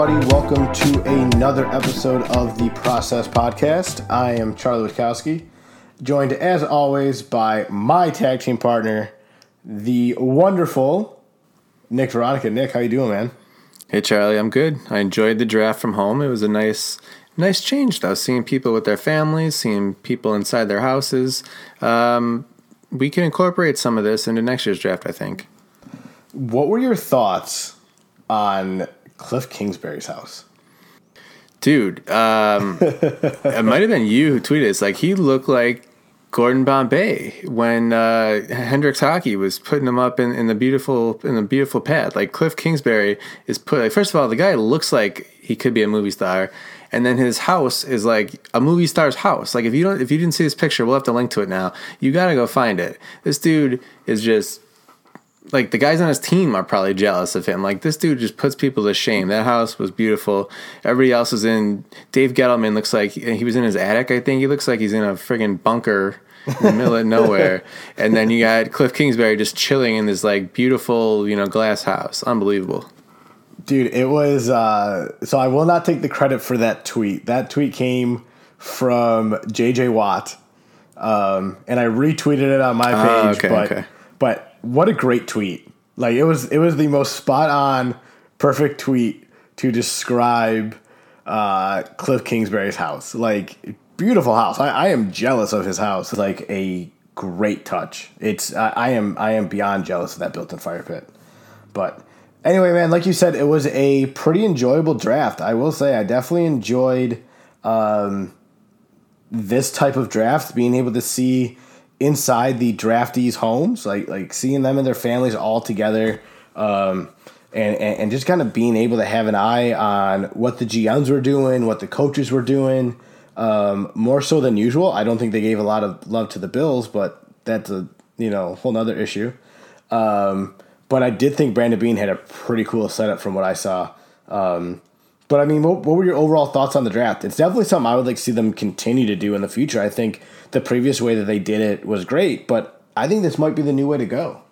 everybody. Welcome to another episode of the Process Podcast. I am Charlie Witkowski, joined as always by my tag team partner, the wonderful Nick Veronica. Nick, how you doing, man? Hey Charlie, I'm good. I enjoyed the draft from home. It was a nice, nice change though. Seeing people with their families, seeing people inside their houses. Um, we can incorporate some of this into next year's draft. I think. What were your thoughts on Cliff Kingsbury's house? Dude, um, it might have been you who tweeted. It's like he looked like Gordon Bombay when uh, Hendrix Hockey was putting him up in, in the beautiful in the beautiful pad. Like Cliff Kingsbury is put. Like, first of all, the guy looks like he could be a movie star, and then his house is like a movie star's house. Like if you don't if you didn't see this picture, we'll have to link to it now. You got to go find it. This dude is just like the guys on his team are probably jealous of him. Like this dude just puts people to shame. That house was beautiful. Everybody else is in. Dave Gettleman looks like he was in his attic. I think he looks like he's in a friggin' bunker in the middle of nowhere. And then you got Cliff Kingsbury just chilling in this like beautiful, you know, glass house. Unbelievable. Dude, it was. Uh, so I will not take the credit for that tweet. That tweet came from JJ Watt, um, and I retweeted it on my ah, page. okay, but okay. but what a great tweet! Like it was it was the most spot on, perfect tweet to describe uh, Cliff Kingsbury's house. Like beautiful house. I, I am jealous of his house. Like a great touch. It's I, I am I am beyond jealous of that built-in fire pit. But anyway, man, like you said, it was a pretty enjoyable draft. I will say I definitely enjoyed um, this type of draft, being able to see inside the draftees' homes, like like seeing them and their families all together, um, and, and, and just kind of being able to have an eye on what the GMs were doing, what the coaches were doing, um, more so than usual. I don't think they gave a lot of love to the Bills, but that's a you know whole nother issue. Um, but I did think Brandon Beane had a pretty cool setup from what I saw. Um, but I mean, what, what, were your overall thoughts on the draft? It's definitely something I would like to see them continue to do in the future. I think the previous way that they did it was great, but I think this might be the new way to go.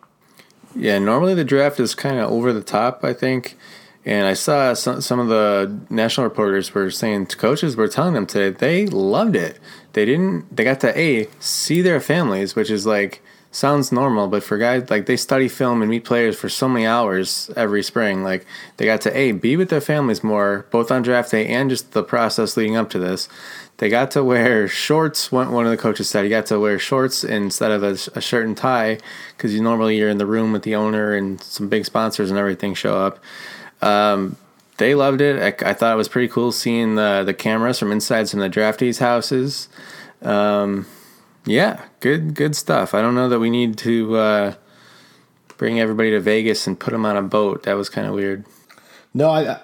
Yeah, normally the draft is kind of over the top, I think. And I saw some, some of the national reporters were saying coaches were telling them today they loved it. They didn't, they got to A, see their families, which is like, sounds normal, but for guys like they study film and meet players for so many hours every spring, like they got to a be with their families more, both on draft day and just the process leading up to this. They got to wear shorts. One one of the coaches said he got to wear shorts instead of a, a shirt and tie because you normally you're in the room with the owner and some big sponsors and everything show up. Um, they loved it. I, I, thought it was pretty cool seeing the the cameras from inside some of the draftees' houses. Um, yeah, good good stuff. I don't know that we need to uh, bring everybody to Vegas and put them on a boat. That was kind of weird. No, I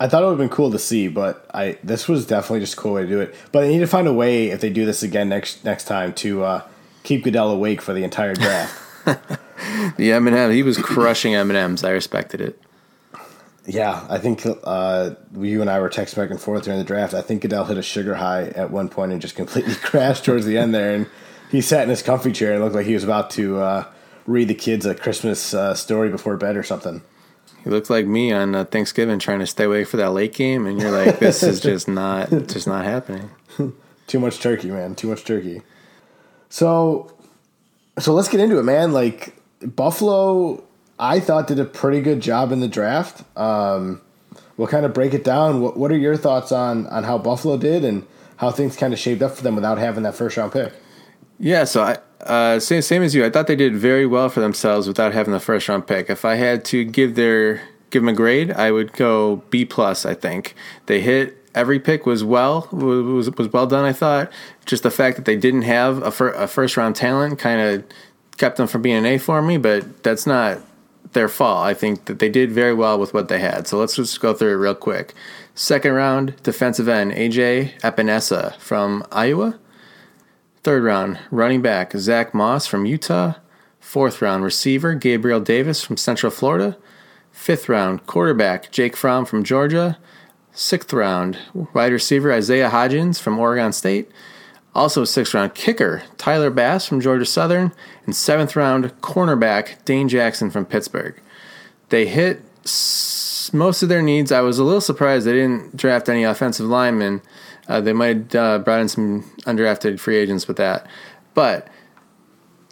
I thought it would have been cool to see, but I this was definitely just a cool way to do it. But they need to find a way if they do this again next next time to uh, keep Goodell awake for the entire draft. the M and M, he was crushing M and M's. I respected it. Yeah, I think uh, you and I were texting back and forth during the draft. I think Goodell hit a sugar high at one point and just completely crashed towards the end there. And he sat in his comfy chair and looked like he was about to uh, read the kids a Christmas uh, story before bed or something. He looked like me on uh, Thanksgiving trying to stay away for that late game, and you're like, "This is just not, just not happening." Too much turkey, man. Too much turkey. So, so let's get into it, man. Like Buffalo I thought did a pretty good job in the draft. Um, we'll kind of break it down. What, what are your thoughts on on how Buffalo did and how things kind of shaped up for them without having that first round pick? Yeah, so I uh, same same as you. I thought they did very well for themselves without having the first round pick. If I had to give their give them a grade, I would go B plus. I think they hit every pick was well was was well done. I thought just the fact that they didn't have a, fir- a first round talent kind of kept them from being an A for me. But that's not their fall. I think that they did very well with what they had. So let's just go through it real quick. Second round, defensive end, AJ Epenesa from Iowa. Third round, running back, Zach Moss from Utah. Fourth round, receiver, Gabriel Davis from Central Florida. Fifth round, quarterback, Jake Fromm from Georgia. Sixth round, wide receiver, Isaiah Hodgins from Oregon State. Also, sixth round kicker Tyler Bass from Georgia Southern, and seventh round cornerback Dane Jackson from Pittsburgh. They hit most of their needs. I was a little surprised they didn't draft any offensive linemen. Uh, they might uh, brought in some undrafted free agents with that, but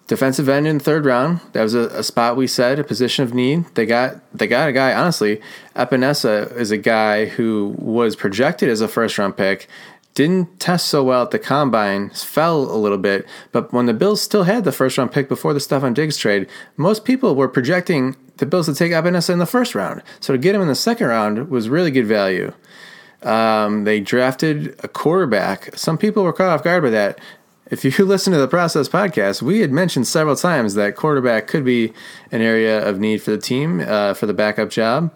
defensive end in the third round. That was a, a, spot we said, a position of need. They got they got a guy. Honestly, Epenesa is a guy who was projected as a first round pick. Didn't test so well at the combine, fell a little bit, but when the Bills still had the first round pick before the Stefon Diggs trade, most people were projecting the Bills to take Epenesa in the first round. So to get him in the second round was really good value. Um, they drafted a quarterback. Some people were caught off guard by that. If you listen to the Process podcast, we had mentioned several times that quarterback could be an area of need for the team uh, for the backup job.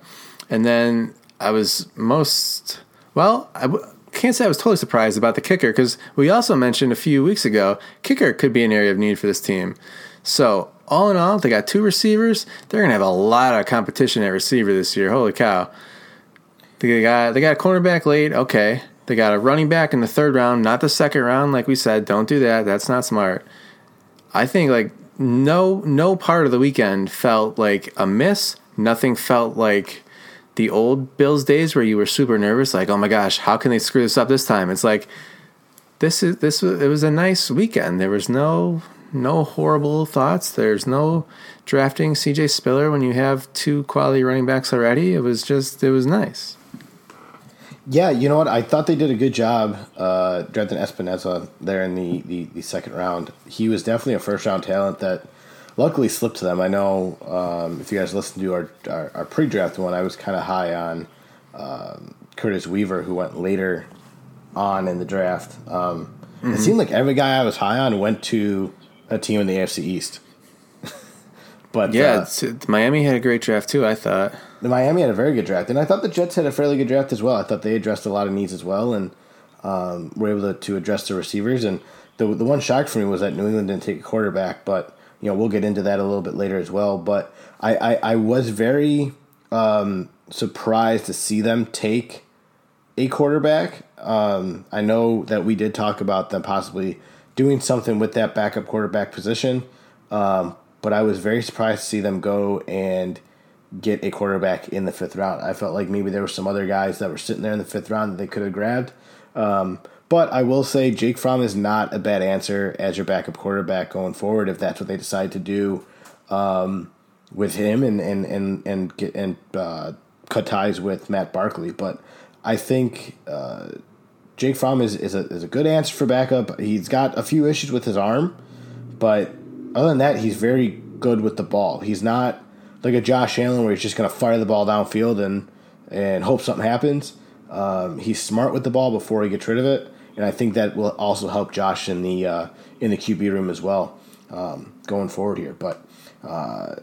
And then I was most, well, I w- can't say I was totally surprised about the kicker because we also mentioned a few weeks ago kicker could be an area of need for this team. So, all in all, they got two receivers. They're to have a lot of competition at receiver this year. Holy cow. They got they got a cornerback late. Okay, they got a running back in the third round, not the second round, like we said. Don't do that. That's not smart. I think like no no part of the weekend felt like a miss. Nothing felt like the old Bills days where you were super nervous, like, oh my gosh, how can they screw this up this time? It's like this is this was it was a nice weekend. There was no no horrible thoughts. There's no drafting CJ Spiller when you have two quality running backs already. It was just it was nice. Yeah, you know what? I thought they did a good job uh, drafting Espinosa there in the, the, the, second round. He was definitely a first round talent that luckily slipped to them. I know um, if you guys listened to our, our, our pre draft one, I was kind of high on um, Curtis Weaver, who went later on in the draft. Um, mm-hmm. It seemed like every guy I was high on went to a team in the AFC East. but yeah, uh, Miami had a great draft too. I thought the Miami had a very good draft, and I thought the Jets had a fairly good draft as well. I thought they addressed a lot of needs as well, and um, were able to, to address the receivers. And the the one shock for me was that New England didn't take a quarterback, but you know we'll get into that a little bit later as well. But I I, I was very um, surprised to see them take a quarterback. Um, I know that we did talk about them possibly doing something with that backup quarterback position, um, but I was very surprised to see them go and get a quarterback in the fifth round. I felt like maybe there were some other guys that were sitting there in the fifth round that they could have grabbed. Um, but I will say Jake Fromm is not a bad answer as your backup quarterback going forward if that's what they decide to do um, with him and and and and get and uh, cut ties with Matt Barkley. But I think uh, Jake Fromm is is a is a good answer for backup. He's got a few issues with his arm, but other than that, he's very good with the ball. He's not like a Josh Allen where he's just going to fire the ball downfield and and hope something happens. Um, he's smart with the ball before he gets rid of it, and I think that will also help Josh in the uh, in the QB room as well um, going forward here. But uh,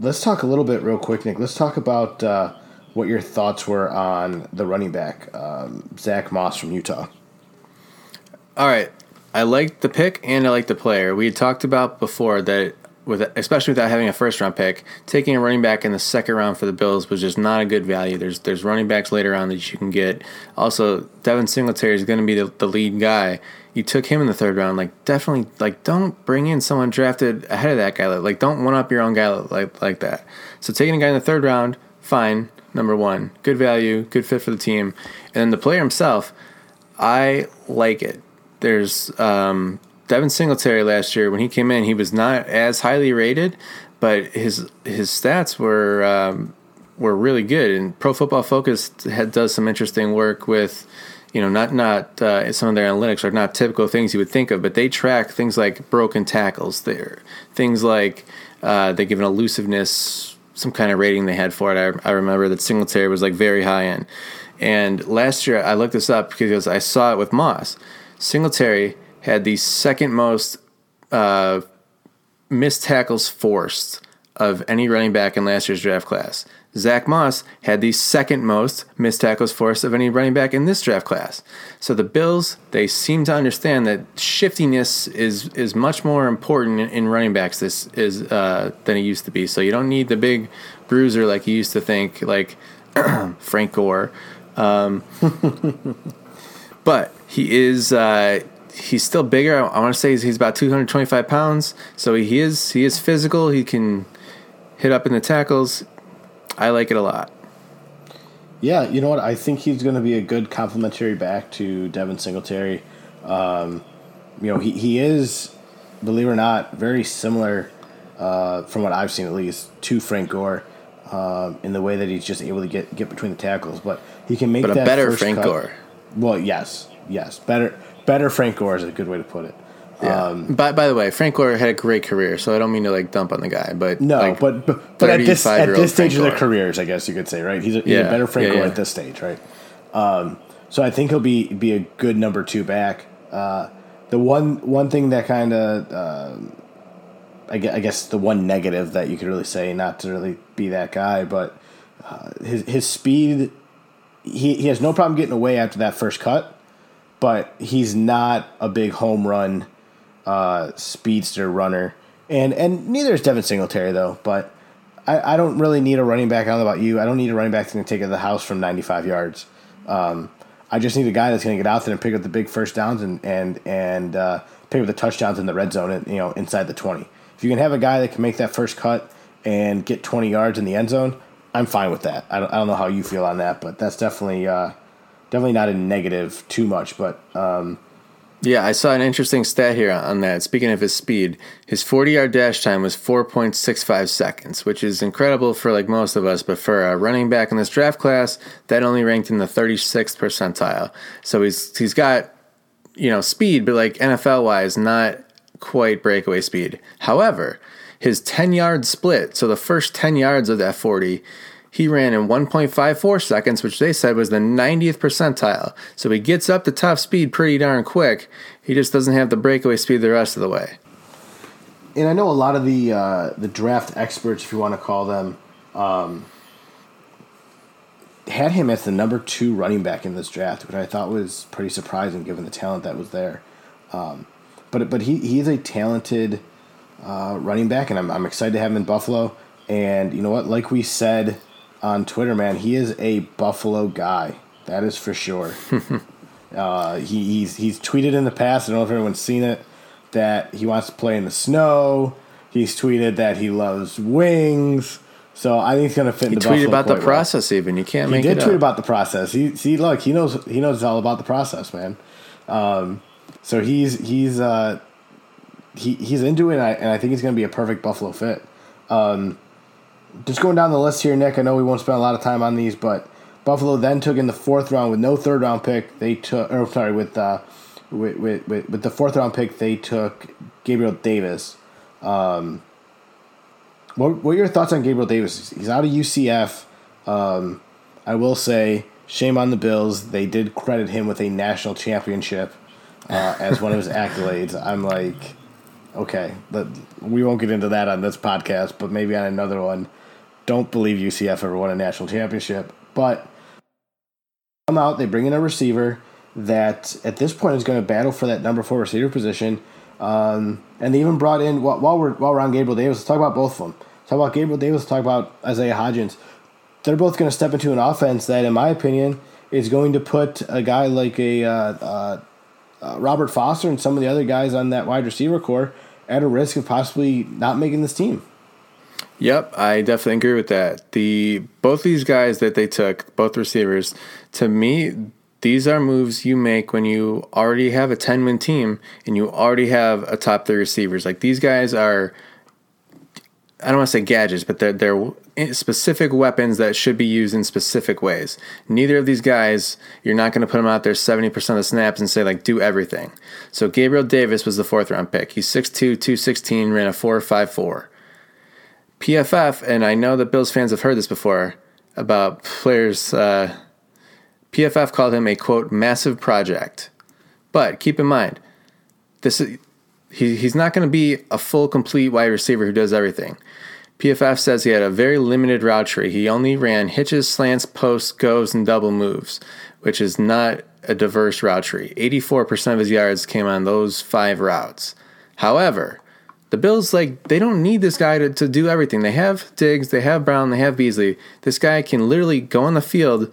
let's talk a little bit real quick, Nick. Let's talk about uh, what your thoughts were on the running back um, Zach Moss from Utah. All right, I like the pick and I like the player. We had talked about before that with especially without having a first round pick, taking a running back in the second round for the Bills was just not a good value. There's there's running backs later on that you can get. Also, Devin Singletary is going to be the, the lead guy. You took him in the third round. Like definitely, like don't bring in someone drafted ahead of that guy. Like don't one up your own guy like like that. So taking a guy in the third round, fine. Number one, good value, good fit for the team, and then the player himself. I like it. There's um, Devin Singletary last year when he came in, he was not as highly rated, but his his stats were um, were really good. And Pro Football Focus had does some interesting work with, you know, not not uh, some of their analytics are not typical things you would think of, but they track things like broken tackles there, things like uh, they give an elusiveness some kind of rating they had for it. I, I remember that Singletary was like very high end. And last year I looked this up because I saw it with Moss. Singletary had the second most uh, missed tackles forced of any running back in last year's draft class. Zach Moss had the second most missed tackles forced of any running back in this draft class. So the Bills, they seem to understand that shiftiness is is much more important in, running backs this is uh, than it used to be. So you don't need the big bruiser like you used to think, like Frank Gore. Um, but he is uh, he's still bigger. I, want to say he's, he's about 225 pounds. So he is he is physical. He can hit up in the tackles. I like it a lot. Yeah, you know what? I think he's going to be a good complementary back to Devin Singletary. Um, you know, he, he is, believe it or not, very similar, uh, from what I've seen at least, to Frank Gore uh, in the way that he's just able to get, get between the tackles. But he can make but a better Frank cut. Gore. Well, yes, yes, better better Frank Gore is a good way to put it. Yeah. Um, by, by the way, Frank Gore had a great career, so I don't mean to like dump on the guy, but no, like but but, but at this at this stage Frank of their careers, I guess you could say, right? He's a, he's yeah. a better Frank yeah, Gore at this stage, right? Um, so I think he'll be be a good number two back. Uh, the one one thing that kind of uh, I, guess, I guess the one negative that you could really say, not to really be that guy, but uh, his his speed, he he has no problem getting away after that first cut, but he's not a big home run uh, speedster runner, and and neither is Devin Singletary though. But I, I don't really need a running back. I don't know about you. I don't need a running back that's going to take it to the house from 95 yards. Um, I just need a guy that's going to get out there and pick up the big first downs and and and uh, pick up the touchdowns in the red zone. And, You know, inside the 20. If you can have a guy that can make that first cut and get 20 yards in the end zone, I'm fine with that. I don't, I don't know how you feel on that, but that's definitely uh, definitely not a negative too much. But um, yeah, I saw an interesting stat here on that. Speaking of his speed, his 40 yard dash time was 4.65 seconds, which is incredible for like most of us, but for a running back in this draft class, that only ranked in the 36th percentile. So he's he's got you know speed, but like NFL wise, not quite breakaway speed. However, his 10 yard split, so the first 10 yards of that 40, he ran in 1.54 seconds, which they said was the 90th percentile. So he gets up to top speed pretty darn quick. He just doesn't have the breakaway speed the rest of the way. And I know a lot of the uh, the draft experts, if you want to call them, um, had him as the number two running back in this draft, which I thought was pretty surprising given the talent that was there. Um, but but he he is a talented uh, running back, and I'm I'm excited to have him in Buffalo. And you know what? Like we said on Twitter, man, he is a Buffalo guy. That is for sure. uh, he, he's he's tweeted in the past. I don't know if everyone's seen it that he wants to play in the snow. He's tweeted that he loves wings. So I think he's going to fit. He in the tweeted Buffalo about the process. Well. Even you can't. He make did tweet about the process. He see, look, he knows he knows all about the process, man. Um, so he's he's uh, he he's into it, and I, and I think he's going to be a perfect Buffalo fit. Um, just going down the list here, Nick. I know we won't spend a lot of time on these, but Buffalo then took in the fourth round with no third round pick. They took, or sorry, with uh, with, with, with, with the fourth round pick, they took Gabriel Davis. Um, what what are your thoughts on Gabriel Davis? He's out of UCF. Um, I will say, shame on the Bills. They did credit him with a national championship uh, as one of his accolades. I'm like, okay, but we won't get into that on this podcast, but maybe on another one don't believe UCF ever won a national championship. But come out, they bring in a receiver that at this point is going to battle for that number four receiver position. Um, and they even brought in while we're while we're on Gabriel Davis. Let's talk about both of them. Talk about Gabriel Davis. Talk about Isaiah Hodgins. They're both going to step into an offense that, in my opinion, is going to put a guy like a uh, uh, uh, Robert Foster and some of the other guys on that wide receiver corps at a risk of possibly not making this team. Yep, I definitely agree with that. The both these guys that they took, both receivers, to me, these are moves you make when you already have a 10 win team and you already have a top three receivers. Like these guys are, I don't want to say gadgets, but they're, they're specific weapons that should be used in specific ways. Neither of these guys, you're not going to put them out there 70% of the snaps and say, like, do everything. So Gabriel Davis was the fourth round pick. He's 6'2, 216, ran a 4.54. PFF, and I know that Bills fans have heard this before about players. Uh, PFF called him a quote massive project, but keep in mind, this is he, he's not going to be a full complete wide receiver who does everything. PFF says he had a very limited route tree. He only ran hitches, slants, posts, goes, and double moves, which is not a diverse route tree. 84% of his yards came on those five routes. However, the Bills like they don't need this guy to, to do everything. They have Diggs, they have Brown, they have Beasley. This guy can literally go on the field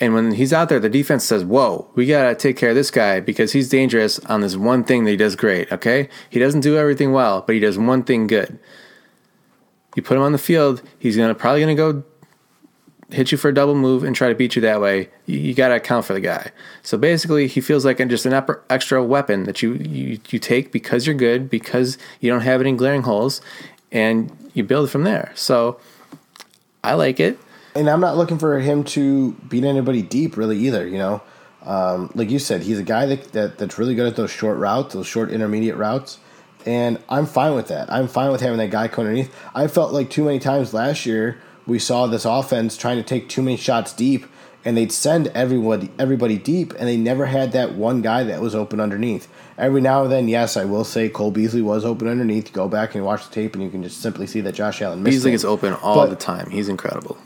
and when he's out there, the defense says, Whoa, we gotta take care of this guy because he's dangerous on this one thing that he does great, okay? He doesn't do everything well, but he does one thing good. You put him on the field, he's gonna probably gonna go hit you for a double move and try to beat you that way, you, you got to account for the guy. So basically, he feels like just an extra weapon that you, you you take because you're good, because you don't have any glaring holes, and you build from there. So I like it. And I'm not looking for him to beat anybody deep, really, either. You know, um, like you said, he's a guy that, that that's really good at those short routes, those short intermediate routes. And I'm fine with that. I'm fine with having that guy come underneath. I felt like too many times last year we saw this offense trying to take too many shots deep and they'd send everybody everybody deep and they never had that one guy that was open underneath. Every now and then, yes, I will say Cole Beasley was open underneath. Go back and watch the tape and you can just simply see that Josh Allen missed Beasley is open all but, the time. He's incredible.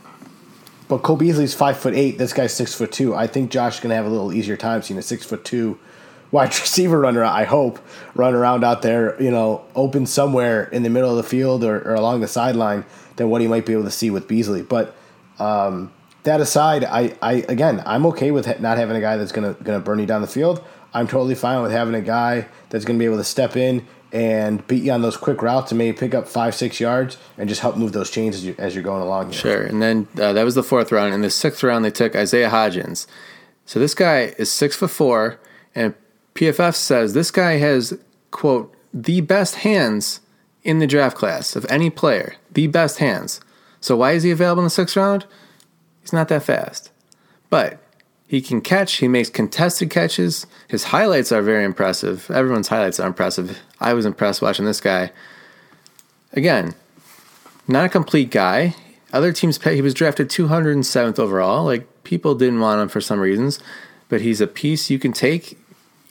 But Cole Beasley's five foot eight. This guy's six foot two. I think Josh is gonna have a little easier time seeing a six foot two wide receiver runner. I hope run around out there, you know, open somewhere in the middle of the field or, or along the sideline than what he might be able to see with Beasley. But um, that aside, I, I again, I'm okay with not having a guy that's gonna gonna burn you down the field. I'm totally fine with having a guy that's gonna be able to step in and beat you on those quick routes and maybe pick up five, six yards and just help move those chains as, you, as you're going along. Here. Sure. And then uh, that was the fourth round. In the sixth round, they took Isaiah Hodgins. So this guy is six foot four, and PFF says this guy has quote the best hands in the draft class of any player, the best hands. So why is he available in the sixth round? He's not that fast. But he can catch, he makes contested catches. His highlights are very impressive. Everyone's highlights are impressive. I was impressed watching this guy. Again, not a complete guy. Other teams pay, he was drafted 207th overall. Like people didn't want him for some reasons, but he's a piece you can take.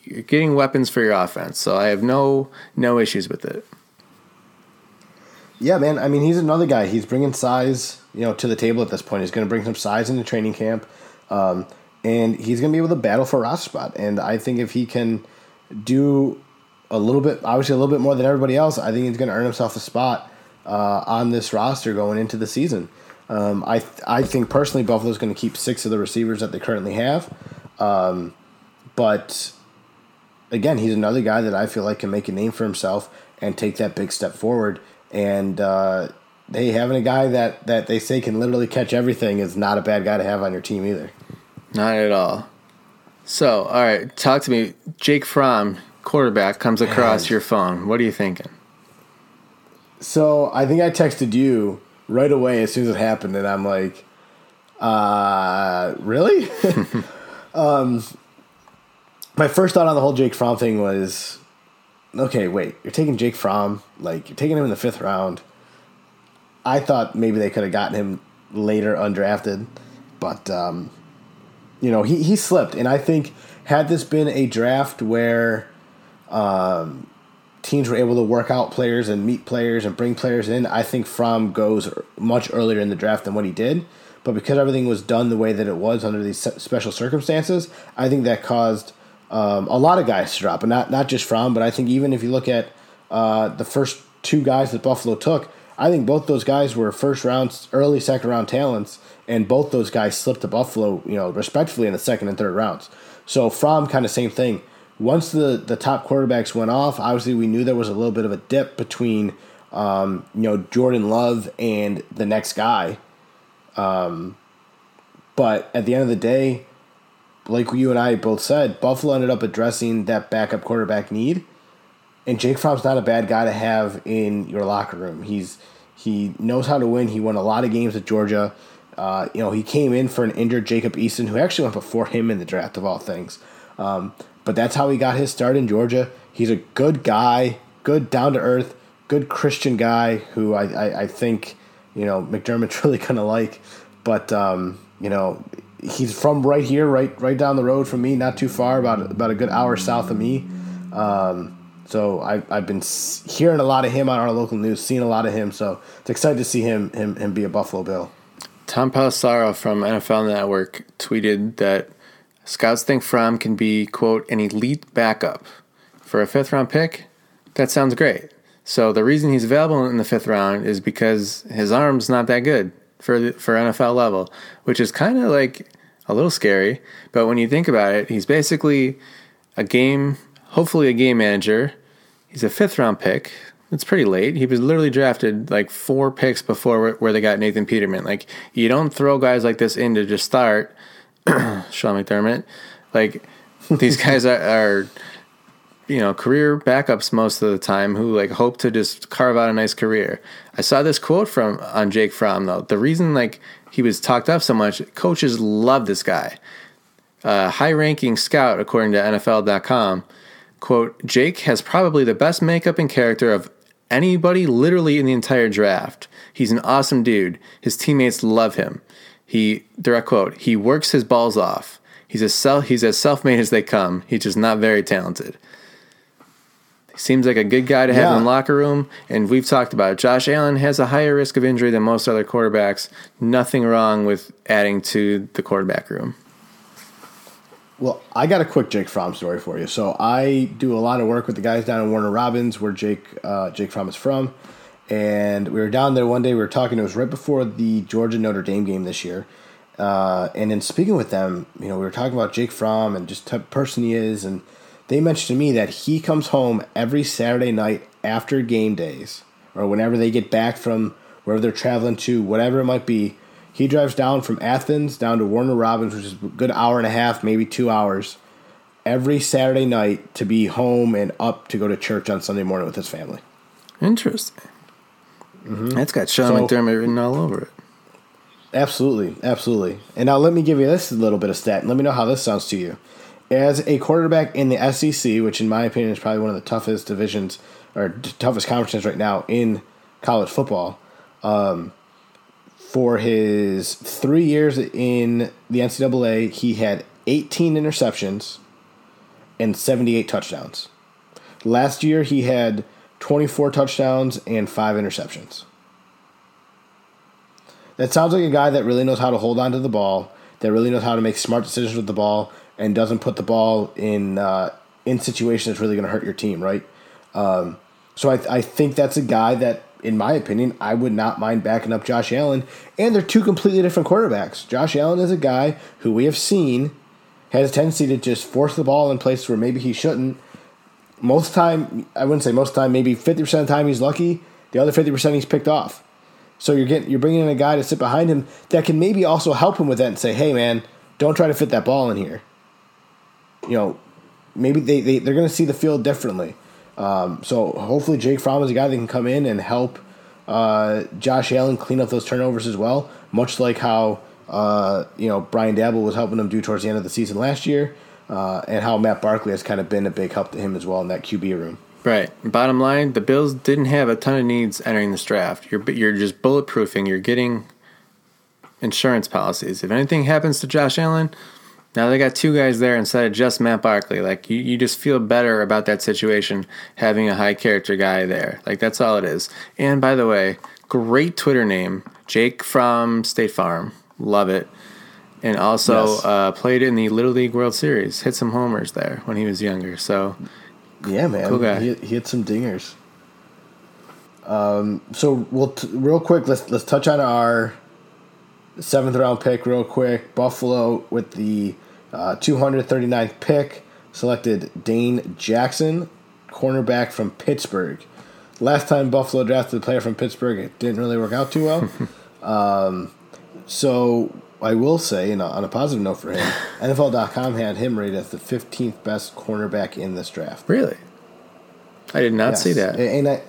You're getting weapons for your offense, so I have no no issues with it. Yeah, man. I mean, he's another guy. He's bringing size, you know, to the table at this point. He's going to bring some size into training camp, um, and he's going to be able to battle for a roster spot. And I think if he can do a little bit, obviously a little bit more than everybody else, I think he's going to earn himself a spot uh, on this roster going into the season. Um, I th- I think personally, Buffalo's going to keep six of the receivers that they currently have, um, but again, he's another guy that I feel like can make a name for himself and take that big step forward and uh, hey, having a guy that that they say can literally catch everything is not a bad guy to have on your team either. Not at all. So, all right, talk to me. Jake Fromm, quarterback, comes across Man. your phone. What are you thinking? So I think I texted you right away as soon as it happened, and I'm like, uh, really? um, my first thought on the whole Jake Fromm thing was okay, wait, you're taking Jake Fromm, like you're taking him in the fifth round. I thought maybe they could have gotten him later undrafted, but um, you know he he slipped, and I think had this been a draft where um, teams were able to work out players and meet players and bring players in, I think Fromm goes much earlier in the draft than what he did. But because everything was done the way that it was under these special circumstances, I think that caused um, a lot of guys to drop, and not not just Fromm, but I think even if you look at uh, the first two guys that Buffalo took, I think both those guys were first round, early second round talents, and both those guys slipped to Buffalo, you know, respectfully in the second and third rounds. So Fromm, kind of same thing. Once the the top quarterbacks went off, obviously we knew there was a little bit of a dip between, um, you know, Jordan Love and the next guy. Um, but at the end of the day, like you and I both said, Buffalo ended up addressing that backup quarterback need. And Jake Fromm's not a bad guy to have in your locker room. He's he knows how to win. He won a lot of games at Georgia. Uh, you know, he came in for an injured Jacob Eason, who actually went before him in the draft of all things. Um, but that's how he got his start in Georgia. He's a good guy, good down to earth, good Christian guy who I, I, I think you know McDermott's really gonna like. But um, you know, he's from right here, right right down the road from me, not too far, about about a good hour south of me. Um, so I, I've been hearing a lot of him on our local news, seeing a lot of him. So it's excited to see him him, him be a Buffalo Bill. Tom Pelissero from NFL Network tweeted that scouts think Fromm can be quote an elite backup for a fifth round pick. That sounds great. So the reason he's available in the fifth round is because his arm's not that good for the, for NFL level, which is kind of like a little scary. But when you think about it, he's basically a game, hopefully a game manager. He's a fifth round pick. It's pretty late. He was literally drafted like four picks before where they got Nathan Peterman. Like you don't throw guys like this in to just start. Sean McDermott, like these guys are, are, you know, career backups most of the time who like hope to just carve out a nice career. I saw this quote from on Jake Fromm though. The reason like he was talked up so much, coaches love this guy. Uh, high-ranking scout, according to NFL.com, quote, Jake has probably the best makeup and character of anybody literally in the entire draft. He's an awesome dude. His teammates love him. He direct quote, he works his balls off. He's as self he's as self-made as they come. He's just not very talented. Seems like a good guy to have yeah. in the locker room, and we've talked about it. Josh Allen has a higher risk of injury than most other quarterbacks. Nothing wrong with adding to the quarterback room. Well, I got a quick Jake Fromm story for you. So I do a lot of work with the guys down in Warner Robins, where Jake uh, Jake Fromm is from, and we were down there one day. We were talking. It was right before the Georgia Notre Dame game this year, uh, and in speaking with them, you know, we were talking about Jake Fromm and just type of person he is, and they mentioned to me that he comes home every Saturday night after game days or whenever they get back from wherever they're traveling to, whatever it might be he drives down from Athens down to Warner Robins, which is a good hour and a half, maybe two hours, every Saturday night to be home and up to go to church on Sunday morning with his family. Interesting. Mm-hmm. That's got Sean so, McDermott written all over it. Absolutely, absolutely. And now let me give you this little bit of stat. Let me know how this sounds to you. As a quarterback in the SEC, which in my opinion is probably one of the toughest divisions or toughest conferences right now in college football, um, for his three years in the NCAA, he had 18 interceptions and 78 touchdowns. Last year, he had 24 touchdowns and five interceptions. That sounds like a guy that really knows how to hold on to the ball, that really knows how to make smart decisions with the ball, and doesn't put the ball in uh, in situations that's really going to hurt your team, right? Um, so I, I think that's a guy that in my opinion, I would not mind backing up Josh Allen. And they're two completely different quarterbacks. Josh Allen is a guy who we have seen has a tendency to just force the ball in places where maybe he shouldn't. Most time, I wouldn't say most time, maybe 50% of the time he's lucky. The other 50% he's picked off. So you're getting you're bringing in a guy to sit behind him that can maybe also help him with that and say, hey man, don't try to fit that ball in here. You know, maybe they, they, they're going to see the field differently. Um, so hopefully Jake Fromm is a guy that can come in and help uh, Josh Allen clean up those turnovers as well, much like how uh, you know Brian Daboll was helping him do towards the end of the season last year, uh, and how Matt Barkley has kind of been a big help to him as well in that QB room. Right. Bottom line, the Bills didn't have a ton of needs entering this draft. You're you're just bulletproofing. You're getting insurance policies. If anything happens to Josh Allen, now they got two guys there instead of just Matt Barkley. Like you, you just feel better about that situation having a high character guy there. Like that's all it is. And by the way, great Twitter name, Jake from State Farm. Love it. And also yes. uh, played in the Little League World Series. Hit some homers there when he was younger. So yeah, man, cool guy. He, he hit some dingers. Um, so we'll t- real quick. Let's let's touch on our seventh round pick real quick. Buffalo with the uh, 239th pick selected Dane Jackson, cornerback from Pittsburgh. Last time Buffalo drafted a player from Pittsburgh, it didn't really work out too well. um, so I will say, on a positive note for him, NFL.com had him rated as the 15th best cornerback in this draft. Really? I did not yes. see that. And I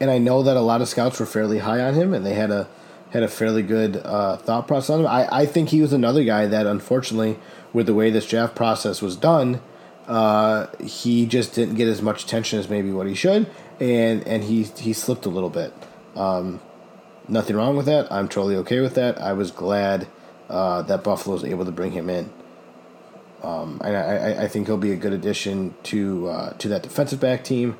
and I know that a lot of scouts were fairly high on him, and they had a had a fairly good uh, thought process on him. I, I think he was another guy that, unfortunately, with the way this draft process was done, uh, he just didn't get as much attention as maybe what he should, and and he he slipped a little bit. Um, nothing wrong with that. I'm totally okay with that. I was glad uh, that Buffalo was able to bring him in. Um, and I, I, think he'll be a good addition to uh, to that defensive back team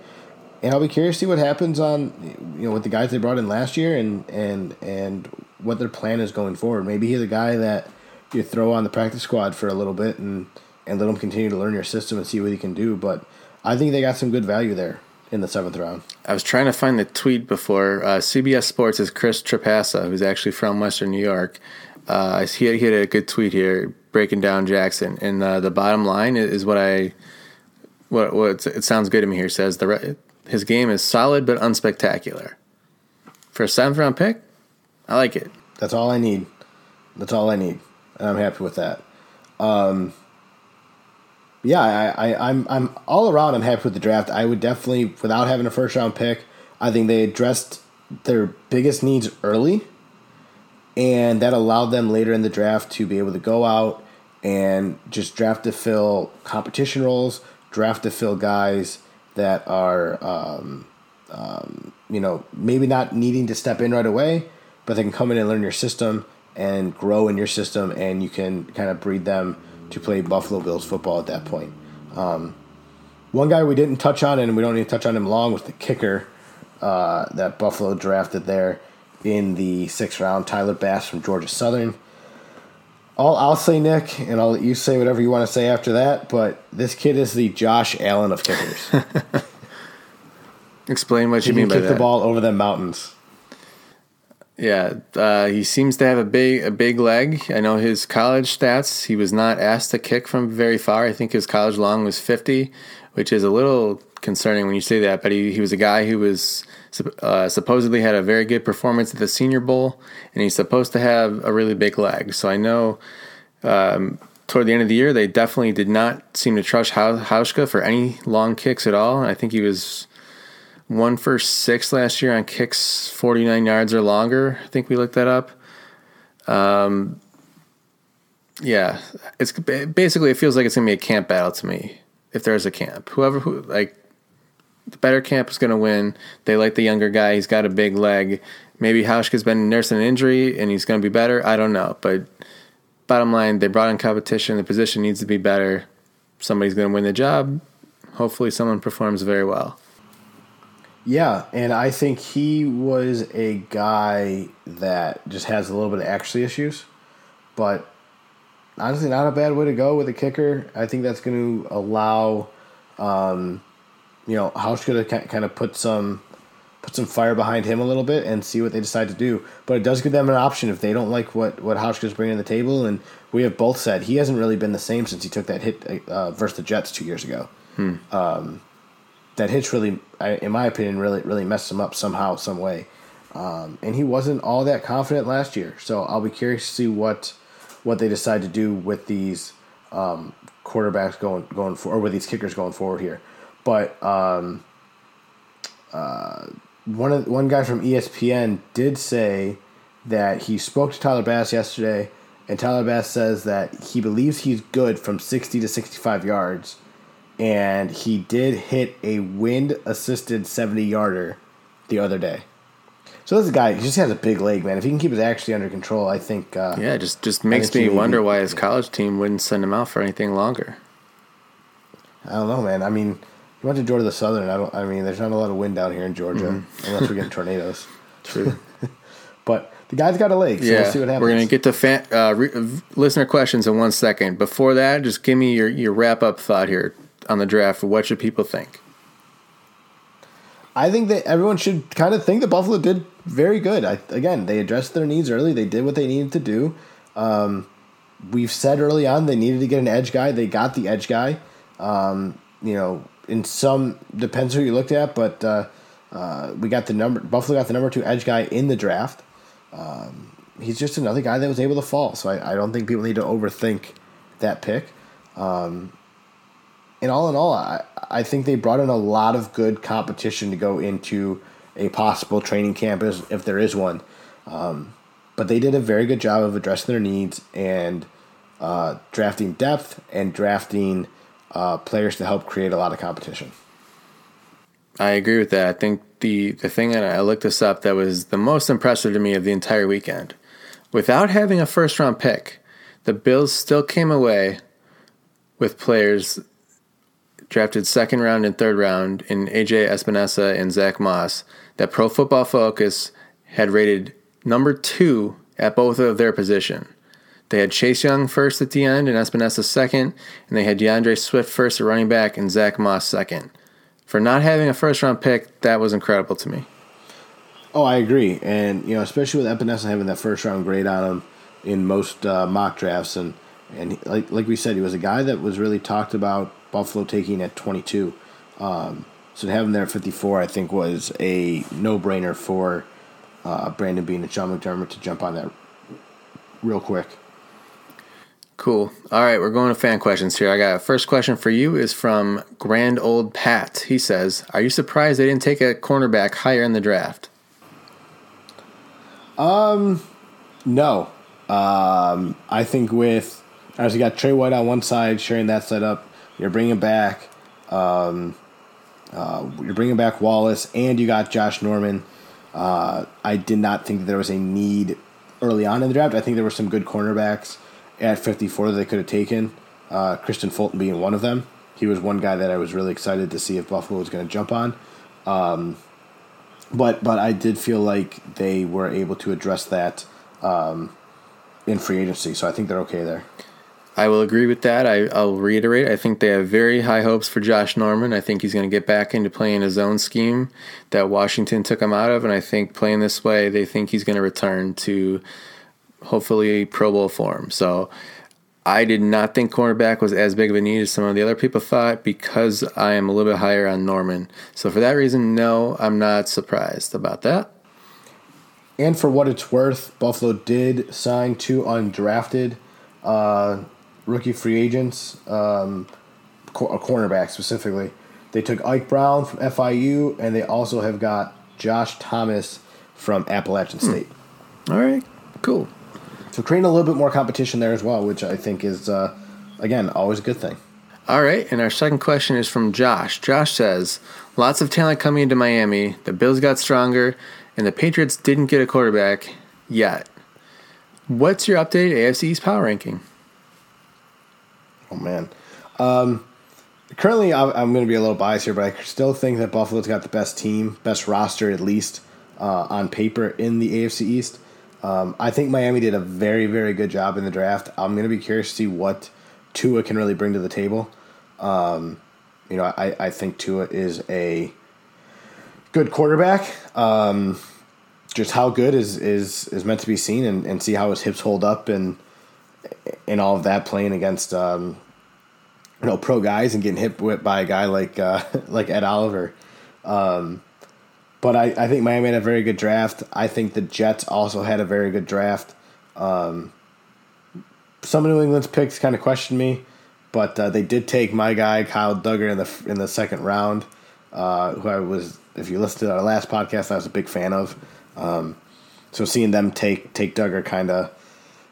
and I'll be curious to see what happens on you know with the guys they brought in last year and and and what their plan is going forward. Maybe he's a guy that you throw on the practice squad for a little bit and and let him continue to learn your system and see what he can do. But I think they got some good value there in the seventh round. I was trying to find the tweet before. Uh, CBS Sports is Chris Trapasso, who's actually from Western New York. Uh, he, he had a good tweet here breaking down Jackson, and uh, the bottom line is what I what what it sounds good to me here. Says the his game is solid but unspectacular. For a seventh round pick, I like it. That's all I need. That's all I need, and I'm happy with that. Um, yeah, I, I, I'm I'm all around. I'm happy with the draft. I would definitely, without having a first round pick, I think they addressed their biggest needs early, and that allowed them later in the draft to be able to go out and just draft to fill competition roles, draft to fill guys that are, um, um, you know, maybe not needing to step in right away, but they can come in and learn your system and grow in your system, and you can kind of breed them to play Buffalo Bills football at that point. Um, one guy we didn't touch on, and we don't need to touch on him long, was the kicker uh, that Buffalo drafted there in the sixth round, Tyler Bass from Georgia Southern. All I'll say, Nick, and I'll let you say whatever you want to say after that. But this kid is the Josh Allen of kickers. Explain what he you mean by that. kick the ball over the mountains. Yeah, uh, he seems to have a big a big leg. I know his college stats. He was not asked to kick from very far. I think his college long was fifty, which is a little concerning when you say that. But he, he was a guy who was uh, supposedly had a very good performance at the Senior Bowl, and he's supposed to have a really big leg. So I know um, toward the end of the year they definitely did not seem to trust Hauschka for any long kicks at all. I think he was one for six last year on kicks 49 yards or longer. I think we looked that up. Um, yeah, it's basically it feels like it's gonna be a camp battle to me. If there's a camp, whoever who like the better camp is gonna win. They like the younger guy. He's got a big leg. Maybe Hauschka's been nursing an injury and he's gonna be better. I don't know, but bottom line, they brought in competition. The position needs to be better. Somebody's gonna win the job. Hopefully, someone performs very well. Yeah, and I think he was a guy that just has a little bit of accuracy issues, but honestly, not a bad way to go with a kicker. I think that's going to allow, um, you know, Hauschka to kind of put some put some fire behind him a little bit and see what they decide to do. But it does give them an option if they don't like what what Hauschka's bringing to the table. And we have both said he hasn't really been the same since he took that hit uh, versus the Jets two years ago. Hmm. Um, that hitch really, in my opinion, really really messed him up somehow, some way. Um, and he wasn't all that confident last year. So I'll be curious to see what what they decide to do with these um, quarterbacks going going for, or with these kickers going forward here. But um, uh, one of one guy from ESPN did say that he spoke to Tyler Bass yesterday, and Tyler Bass says that he believes he's good from sixty to sixty five yards and he did hit a wind assisted 70 yarder the other day. So this guy, he just has a big leg, man. If he can keep his actually under control, I think. Uh, yeah, just just makes me wonder why his college team wouldn't send him out for anything longer. I don't know, man. I mean, he went to Georgia Southern. I don't. I mean, there's not a lot of wind down here in Georgia mm-hmm. unless we're getting tornadoes. True. but the guy's got a leg, so yeah, we'll see what happens. We're gonna get to fan, uh, re- listener questions in one second. Before that, just give me your your wrap up thought here on the draft. What should people think? I think that everyone should kind of think that Buffalo did very good. I, again, they addressed their needs early. They did what they needed to do. Um, we've said early on they needed to get an edge guy. They got the edge guy. Um, you know, in some depends who you looked at, but uh, uh, we got the number. Buffalo got the number two edge guy in the draft. Um, he's just another guy that was able to fall. So I, I, don't think people need to overthink that pick. Um, and all in all, I, I think they brought in a lot of good competition to go into a possible training camp if there is one. Um, but they did a very good job of addressing their needs and uh, drafting depth and drafting uh, players to help create a lot of competition. I agree with that. I think the the thing that I looked this up that was the most impressive to me of the entire weekend, without having a first round pick, the Bills still came away with players drafted second round and third round in AJ Epenesa and Zach Moss, that Pro Football Focus had rated number two at both of their position. They had Chase Young first at the end and Epenesa second, and they had D'Andre Swift first at running back and Zach Moss second. For not having a first round pick, that was incredible to me. Oh, I agree, and you know, especially with Epenesa having that first round grade on him in most uh, mock drafts, and and like like we said, he was a guy that was really talked about Buffalo taking at 22. Um, So to have him there at 54, I think was a no brainer for uh, Brandon Beane and Sean McDermott to jump on that real quick. Cool. All right, we're going to fan questions here. I got a first question for you is from Grand Old Pat. He says, "Are you surprised they didn't take a cornerback higher in the draft?" Um, no. Um, I think with as you got Tre White on one side, sharing that setup, you're bringing back, um, uh, you're bringing back Wallace, and you got Josh Norman. Uh, I did not think that there was a need early on in the draft. I think there were some good cornerbacks at 54 that they could have taken. Uh, Kristian Fulton being one of them. He was one guy that I was really excited to see if Buffalo was going to jump on. Um, but but I did feel like they were able to address that um, in free agency, so I think they're okay there. I will agree with that. I, will reiterate. I think they have very high hopes for Josh Norman. I think he's going to get back into playing his own scheme that Washington took him out of, and I think playing this way, they think he's going to return to hopefully Pro Bowl form. So I did not think cornerback was as big of a need as some of the other people thought because I am a little bit higher on Norman. So for that reason, no, I'm not surprised about that. And for what it's worth, Buffalo did sign two undrafted uh, rookie free agents, um, a cornerback specifically. They took Ike Brown from FIU, and they also have got Josh Thomas from Appalachian hmm. State. All right, cool. So creating a little bit more competition there as well, which I think is, uh, again, always a good thing. All right, and our second question is from Josh. Josh says, "Lots of talent coming into Miami. The Bills got stronger, and the Patriots didn't get a quarterback yet. What's your updated AFC East power ranking?" Oh man, um, currently I'm going to be a little biased here, but I still think that Buffalo's got the best team, best roster at least uh, on paper in the AFC East. Um, I think Miami did a very, very good job in the draft. I'm going to be curious to see what Tua can really bring to the table. Um, you know, I, I think Tua is a good quarterback. Um, just how good is, is is meant to be seen, and, and see how his hips hold up, and and all of that playing against um, you know pro guys and getting hit by a guy like uh, like Ed Oliver. Um, but I, I think Miami had a very good draft. I think the Jets also had a very good draft. Um, some of New England's picks kind of questioned me, but uh, they did take my guy Kyle Dugger in the in the second round, uh, who I was. If you listened to our last podcast, I was a big fan of. Um, so seeing them take take Dugger kind of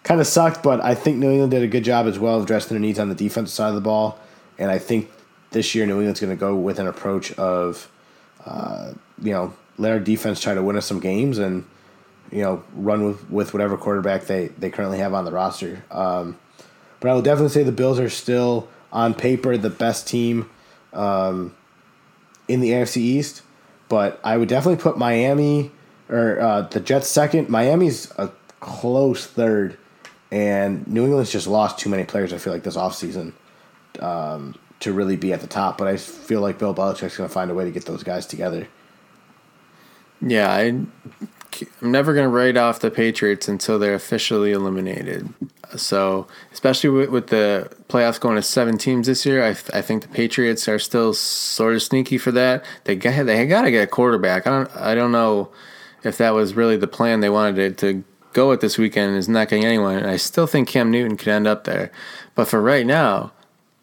kind of sucked, but I think New England did a good job as well of addressing their needs on the defensive side of the ball, and I think this year New England's going to go with an approach of, uh, you know, let our defense try to win us some games and you know run with, with whatever quarterback they, they currently have on the roster. Um, but I will definitely say the Bills are still on paper the best team um, in the AFC East. But I would definitely put Miami or uh, the Jets second. Miami's a close third, and New England's just lost too many players. I feel like this offseason um, to really be at the top. But I feel like Bill Belichick's going to find a way to get those guys together. Yeah, I, I'm never going to write off the Patriots until they're officially eliminated. So, especially with, with the playoffs going to seven teams this year, I, I think the Patriots are still sort of sneaky for that. They got they got to get a quarterback. I don't I don't know if that was really the plan they wanted to, to go with this weekend. Is not getting anyone. And I still think Cam Newton could end up there, but for right now,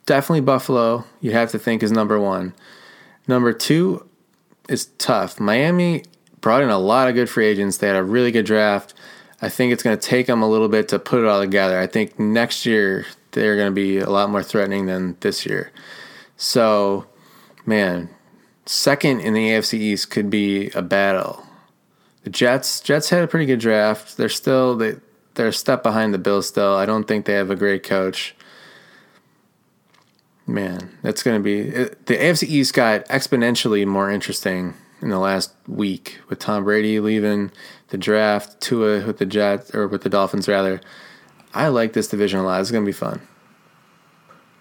definitely Buffalo. You have to think is number one. Number two is tough. Miami brought in a lot of good free agents. They had a really good draft. I think it's going to take them a little bit to put it all together. I think next year they're going to be a lot more threatening than this year. So, man, second in the AFC East could be a battle. The Jets Jets had a pretty good draft. They're still they they're a step behind the Bills still. I don't think they have a great coach. Man, that's going to be it, the AFC East got exponentially more interesting in the last week with Tom Brady leaving the draft, Tua with the Jets or with the Dolphins rather. I like this division a lot. It's going to be fun.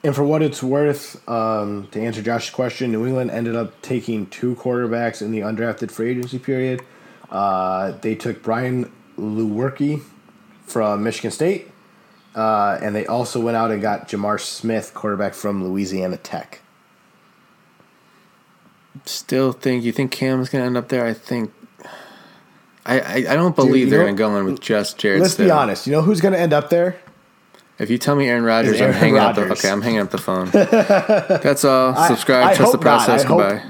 And for what it's worth, um, to answer Josh's question, New England ended up taking two quarterbacks in the undrafted free agency period. Uh, they took Brian Lewerke from Michigan State, uh, and they also went out and got J'Mar Smith, quarterback from Louisiana Tech. still think you think Cam's going to end up there. I think I I, I don't believe Dude, they're going to go in with just Jarrett. Let's be honest. You know who's going to end up there? If you tell me Aaron Rodgers, Aaron I'm hanging Rodgers. up. The, okay, I'm hanging up the phone. That's all. Subscribe. I, I trust the process. Goodbye.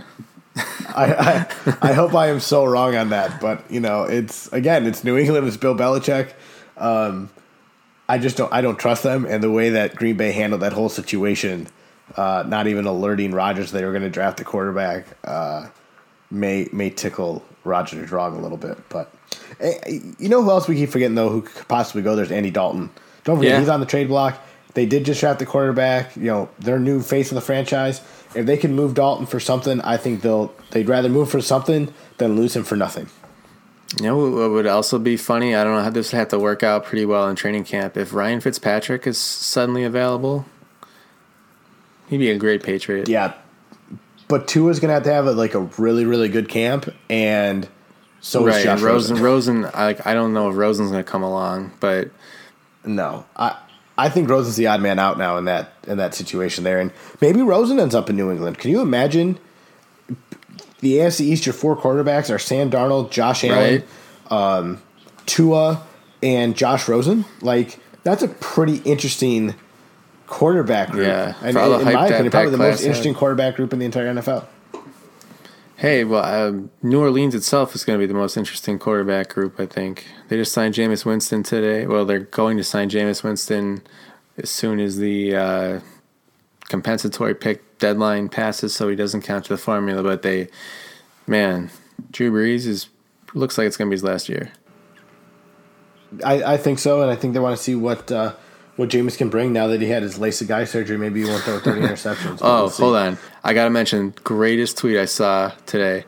I, I, I hope I am so wrong on that, but you know, it's again, it's New England, it's Bill Belichick. Um, I just don't, I don't trust them, and the way that Green Bay handled that whole situation, uh, not even alerting Rodgers they were going to draft the quarterback, uh, may may tickle Rodgers wrong a little bit. But you know who else we keep forgetting though, who could possibly go? There's Andy Dalton. Don't forget yeah. he's on the trade block. They did just draft the quarterback. You know, their new face of the franchise. If they can move Dalton for something, I think they'll they'd rather move for something than lose him for nothing. You know what would also be funny? I don't know how this would have to work out pretty well in training camp. If Ryan Fitzpatrick is suddenly available, he'd be a great Patriot. Yeah, but Tua's gonna have to have a, like a really really good camp, and so right. is Josh Rosen. Rosen, Rosen I, I don't know if Rosen's gonna come along, but no, I I think Rosen's the odd man out now in that in that situation there, and maybe Rosen ends up in New England. Can you imagine? The AFC East, your four quarterbacks are Sam Darnold, Josh Allen, right. um, Tua, and Josh Rosen. Like that's a pretty interesting quarterback group. Yeah, and, in my opinion, probably the most interesting had. quarterback group in the entire NFL. Hey, well, um, New Orleans itself is going to be the most interesting quarterback group, I think. They just signed Jameis Winston today. Well, they're going to sign Jameis Winston as soon as the uh, compensatory pick deadline passes, so he doesn't count to the formula. But they, man, Drew Brees is looks like it's going to be his last year. I, I think so, and I think they want to see what uh, what Jameis can bring now that he had his LASIK eye surgery. Maybe he won't throw 30 interceptions. oh, we'll hold on. I got to mention greatest tweet I saw today.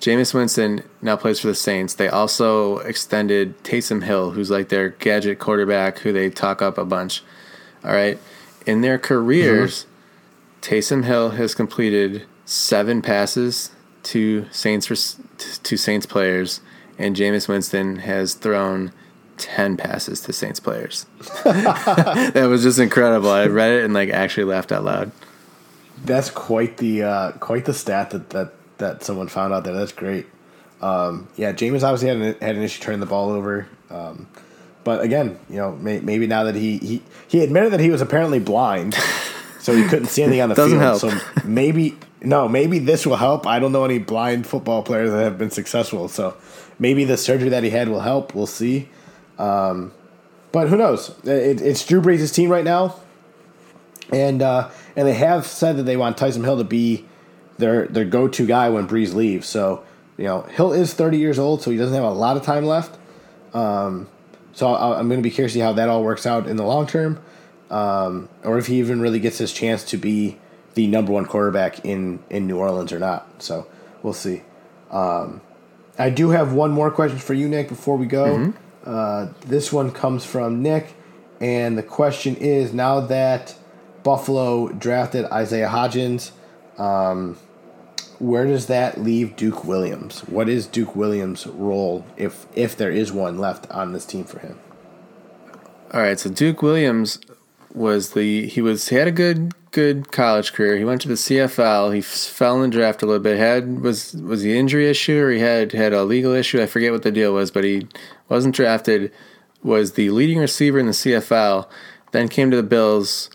Jameis Winston now plays for the Saints. They also extended Taysom Hill, who's like their gadget quarterback who they talk up a bunch. All right. In their careers, mm-hmm. Taysom Hill has completed seven passes to Saints to Saints players, and Jameis Winston has thrown – 10 passes to Saints players. that was just incredible. I read it and like actually laughed out loud. That's quite the uh, quite the stat that, that that someone found out there. That's great. Um, yeah, James obviously had an, had an issue turning the ball over. Um, but again, you know, may, maybe now that he, he he admitted that he was apparently blind, so he couldn't see anything on the Doesn't field. Help. So maybe no, maybe this will help. I don't know any blind football players that have been successful. So maybe the surgery that he had will help. We'll see. Um, but who knows? It, it's Drew Brees' team right now, and uh, and they have said that they want Taysom Hill to be their their go to guy when Brees leaves. So you know Hill is thirty years old, so he doesn't have a lot of time left. Um, so I, am going to be curious to see how that all works out in the long term, um, or if he even really gets his chance to be the number one quarterback in in New Orleans or not. So we'll see. Um, I do have one more question for you, Nick, before we go. Mm-hmm. Uh, this one comes from Nick, and the question is now that Buffalo drafted Isaiah Hodgins, um, where does that leave Duke Williams? What is Duke Williams' role, if if there is one left on this team for him? All right, so Duke Williams was the he was he had a good good college career. He went to the CFL. He fell in the draft a little bit. Had was was the injury issue or he had had a legal issue? I forget what the deal was, but he wasn't drafted. Was the leading receiver in the CFL. Then came to the Bills.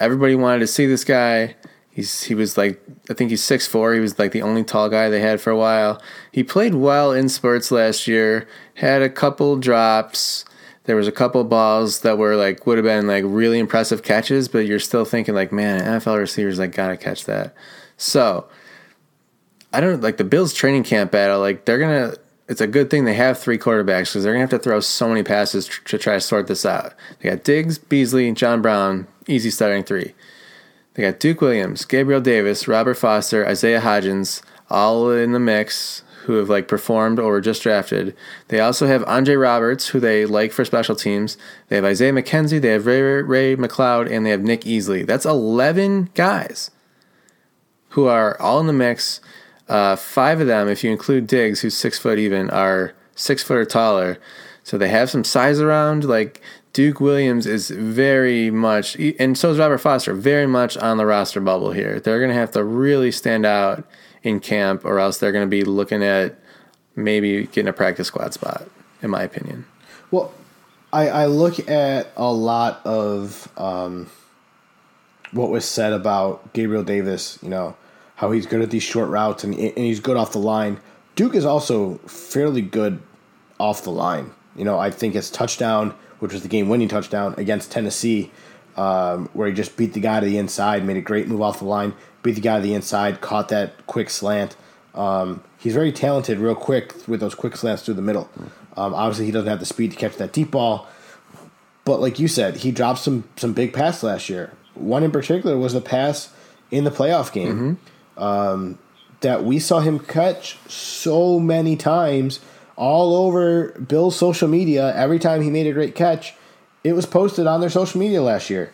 Everybody wanted to see this guy. He's he was like I think he's six four. He was like the only tall guy they had for a while. He played well in spurts last year. Had a couple drops there was a couple balls that were like would have been like really impressive catches, but you're still thinking like, man, NFL receivers like gotta catch that. So I don't like the Bills training camp battle. Like they're gonna. It's a good thing they have three quarterbacks because they're gonna have to throw so many passes tr- to try to sort this out. They got Diggs, Beasley, John Brown, easy starting three. They got Duke Williams, Gabriel Davis, Robert Foster, Isaiah Hodgins, all in the mix who have like performed or were just drafted. They also have Andre Roberts, who they like for special teams. They have Isaiah McKenzie, they have Ray, Ray McCloud, and they have Nick Easley. That's 11 guys who are all in the mix. Uh, five of them, if you include Diggs, who's six foot even, are six foot or taller. So they have some size around. Like Duke Williams is very much, and so is Robert Foster, very much on the roster bubble here. They're going to have to really stand out in camp, or else they're going to be looking at maybe getting a practice squad spot, in my opinion. Well, I, I look at a lot of um, what was said about Gabriel Davis, you know, how he's good at these short routes and, and he's good off the line. Duke is also fairly good off the line. You know, I think his touchdown, which was the game winning touchdown against Tennessee, um, where he just beat the guy to the inside, made a great move off the line, beat the guy to the inside, caught that quick slant. Um, he's very talented, real quick with those quick slants through the middle. Um, obviously, he doesn't have the speed to catch that deep ball, but like you said, he dropped some some big passes last year. One in particular was a pass in the playoff game mm-hmm. um, that we saw him catch so many times all over Bill's social media. Every time he made a great catch, it was posted on their social media last year.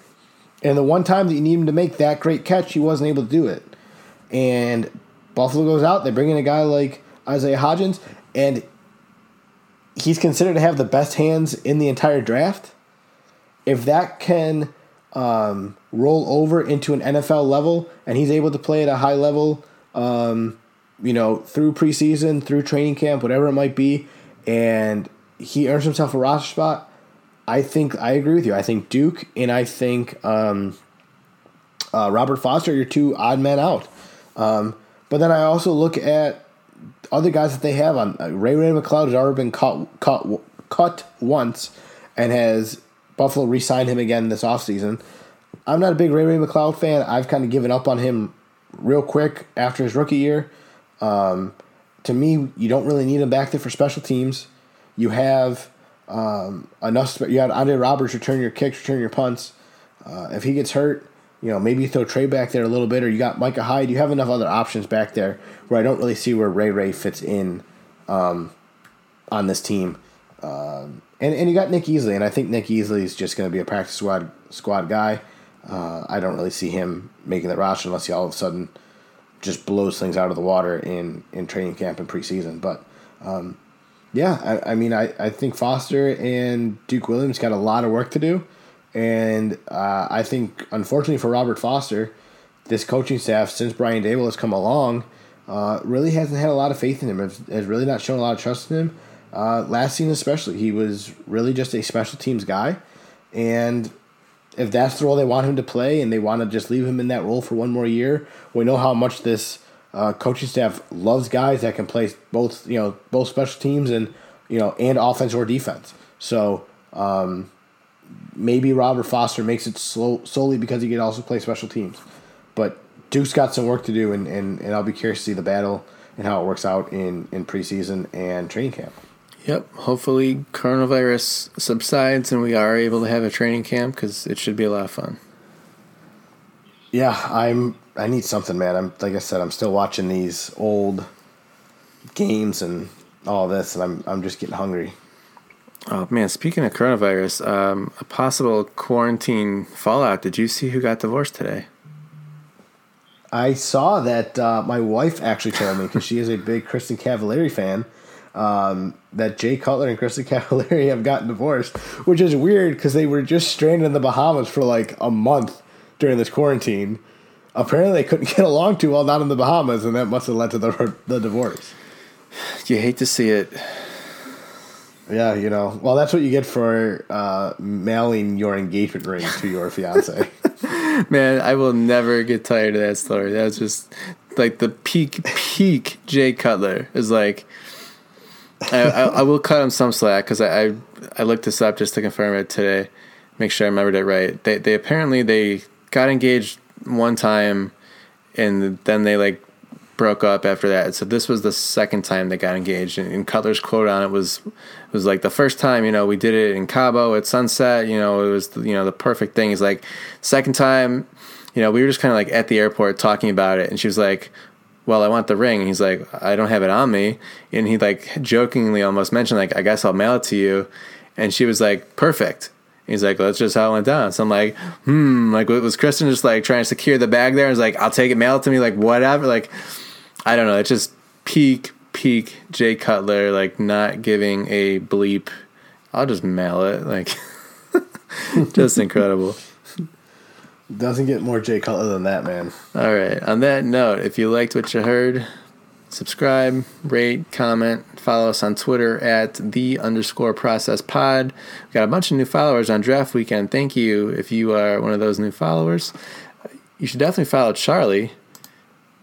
And the one time that you need him to make that great catch, he wasn't able to do it. And Buffalo goes out, they bring in a guy like Isaiah Hodgins, and he's considered to have the best hands in the entire draft. If that can um, roll over into an NFL level and he's able to play at a high level, um, you know, through preseason, through training camp, whatever it might be, and he earns himself a roster spot, I think I agree with you. I think Duke and I think um, uh, Robert Foster are your two odd men out. Um, but then I also look at other guys that they have on uh, Ray Ray McCloud has already been cut cut cut once, and has Buffalo re-signed him again this offseason. I'm not a big Ray Ray McCloud fan. I've kind of given up on him real quick after his rookie year. Um, to me, you don't really need him back there for special teams. You have um, enough. You had Andre Roberts return your kicks, return your punts. Uh, if he gets hurt, you know, maybe throw Tre back there a little bit, or you got Micah Hyde. You have enough other options back there where I don't really see where Ray Ray fits in um, on this team. Um, and and you got Nick Easley, and I think Nick Easley is just going to be a practice squad squad guy. Uh, I don't really see him making the roster unless he all of a sudden just blows things out of the water in in training camp and preseason. But um, yeah, I, I, mean, I, I think Foster and Duke Williams got a lot of work to do. And uh, I think, unfortunately for Robert Foster, this coaching staff, since Brian Daboll has come along, uh, really hasn't had a lot of faith in him. Has, really not shown a lot of trust in him. Uh, last season, especially, he was really just a special teams guy. And if that's the role they want him to play and they want to just leave him in that role for one more year, we know how much this uh, coaching staff loves guys that can play both, you know, both special teams and, you know, and offense or defense. So, um, maybe Robert Foster makes it slow, solely because he can also play special teams. But Duke's got some work to do, and, and, and I'll be curious to see the battle and how it works out in, in preseason and training camp. Yep. Hopefully, coronavirus subsides and we are able to have a training camp because it should be a lot of fun. Yeah, I'm. I need something, man. I'm like I said, I'm still watching these old games and all this, and I'm I'm just getting hungry. Oh man, speaking of coronavirus, um, a possible quarantine fallout. Did you see who got divorced today? I saw that uh, my wife actually told me because she is a big Kristin Cavallari fan. Um, that Jay Cutler and Kristin Cavallari have gotten divorced, which is weird because they were just stranded in the Bahamas for like a month during this quarantine. Apparently, they couldn't get along too well down in the Bahamas, and that must have led to the the divorce. You hate to see it. Yeah, you know. Well, that's what you get for uh, mailing your engagement ring to your fiance. Man, I will never get tired of that story. That's just like the peak, peak Jay Cutler is like. I, I, I will cut him some slack because I, I, I looked this up just to confirm it today, make sure I remembered it right. They they apparently they got engaged one time, and then they like broke up after that. So this was the second time they got engaged. And, and Cutler's quote on it was it was like the first time, you know, we did it in Cabo at sunset. You know, it was you know the perfect thing. He's like second time, you know, we were just kind of like at the airport talking about it, and she was like. Well, I want the ring. And he's like, I don't have it on me. And he like jokingly almost mentioned, like, I guess I'll mail it to you. And she was like, perfect. He's like, that's just how it went down. So I'm like, hmm, like was Kristin just like trying to secure the bag there? And he's like, I'll take it, mail it to me, like whatever. Like, I don't know. It's just peak, peak Jay Cutler, like not giving a bleep. I'll just mail it. Like, just incredible. Doesn't get more Jay Cutler than that, man. All right. On that note, if you liked what you heard, subscribe, rate, comment, follow us on Twitter at the underscore process pod. We got a bunch of new followers on draft weekend. Thank you if you are one of those new followers. You should definitely follow Charlie.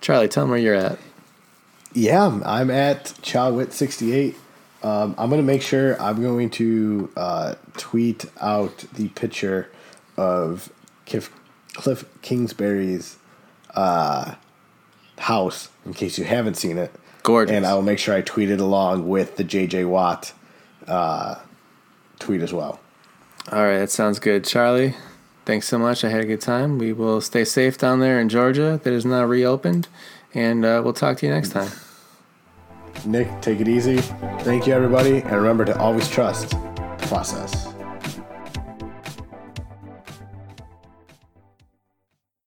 Charlie, tell him where you're at. Yeah, I'm at Chowwit68. Um, I'm going to make sure I'm going to uh, tweet out the picture of Cliff, Cliff Kingsbury's uh, house in case you haven't seen it. Gorgeous. And I will make sure I tweet it along with the JJ Watt uh, tweet as well. All right, that sounds good. Charlie, thanks so much. I had a good time. We will stay safe down there in Georgia that is now reopened, and uh, we'll talk to you next time. Nick, take it easy. Thank you, everybody. And remember to always trust the process.